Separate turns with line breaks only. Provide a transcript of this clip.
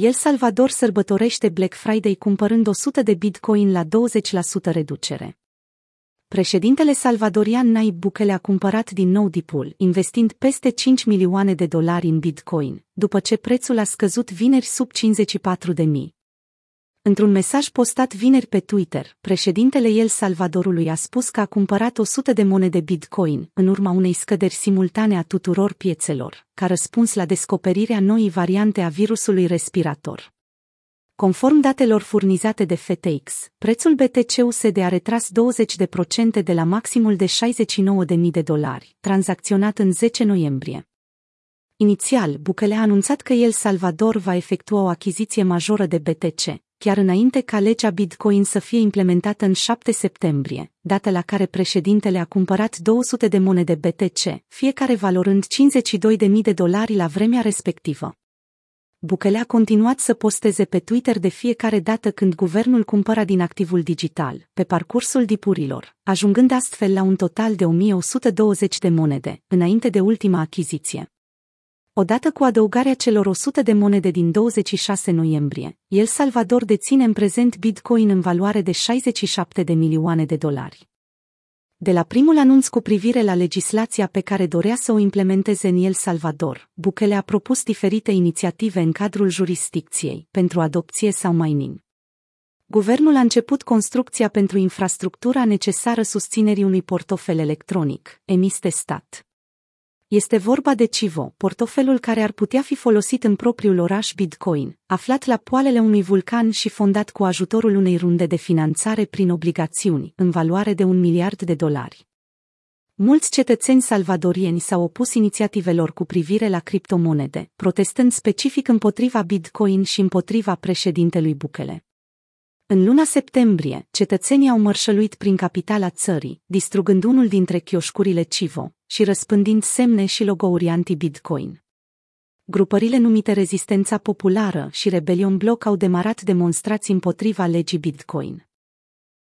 El Salvador sărbătorește Black Friday cumpărând 100 de Bitcoin la 20% reducere. Președintele salvadorian Naib Bukele a cumpărat din nou Dipul, investind peste 5 milioane de dolari în Bitcoin, după ce prețul a scăzut vineri sub 54 de mii. Într-un mesaj postat vineri pe Twitter, președintele El Salvadorului a spus că a cumpărat 100 de monede Bitcoin în urma unei scăderi simultane a tuturor piețelor, ca răspuns la descoperirea noii variante a virusului respirator. Conform datelor furnizate de FTX, prețul BTC-USD a retras 20% de la maximul de 69.000 de dolari, tranzacționat în 10 noiembrie. Inițial, Bukele a anunțat că El Salvador va efectua o achiziție majoră de BTC, chiar înainte ca legea Bitcoin să fie implementată în 7 septembrie, dată la care președintele a cumpărat 200 de monede BTC, fiecare valorând 52.000 de dolari la vremea respectivă. Bukele a continuat să posteze pe Twitter de fiecare dată când guvernul cumpăra din activul digital, pe parcursul dipurilor, ajungând astfel la un total de 1120 de monede, înainte de ultima achiziție. Odată cu adăugarea celor 100 de monede din 26 noiembrie, El Salvador deține în prezent Bitcoin în valoare de 67 de milioane de dolari. De la primul anunț cu privire la legislația pe care dorea să o implementeze în El Salvador, Bukele a propus diferite inițiative în cadrul jurisdicției pentru adopție sau mining. Guvernul a început construcția pentru infrastructura necesară susținerii unui portofel electronic, emis de stat. Este vorba de Civo, portofelul care ar putea fi folosit în propriul oraș Bitcoin, aflat la poalele unui vulcan și fondat cu ajutorul unei runde de finanțare prin obligațiuni, în valoare de un miliard de dolari. Mulți cetățeni salvadorieni s-au opus inițiativelor cu privire la criptomonede, protestând specific împotriva Bitcoin și împotriva președintelui Bukele. În luna septembrie, cetățenii au mărșăluit prin capitala țării, distrugând unul dintre chioșcurile Civo și răspândind semne și logouri anti-Bitcoin. Grupările numite Rezistența Populară și Rebelion Bloc au demarat demonstrații împotriva legii Bitcoin.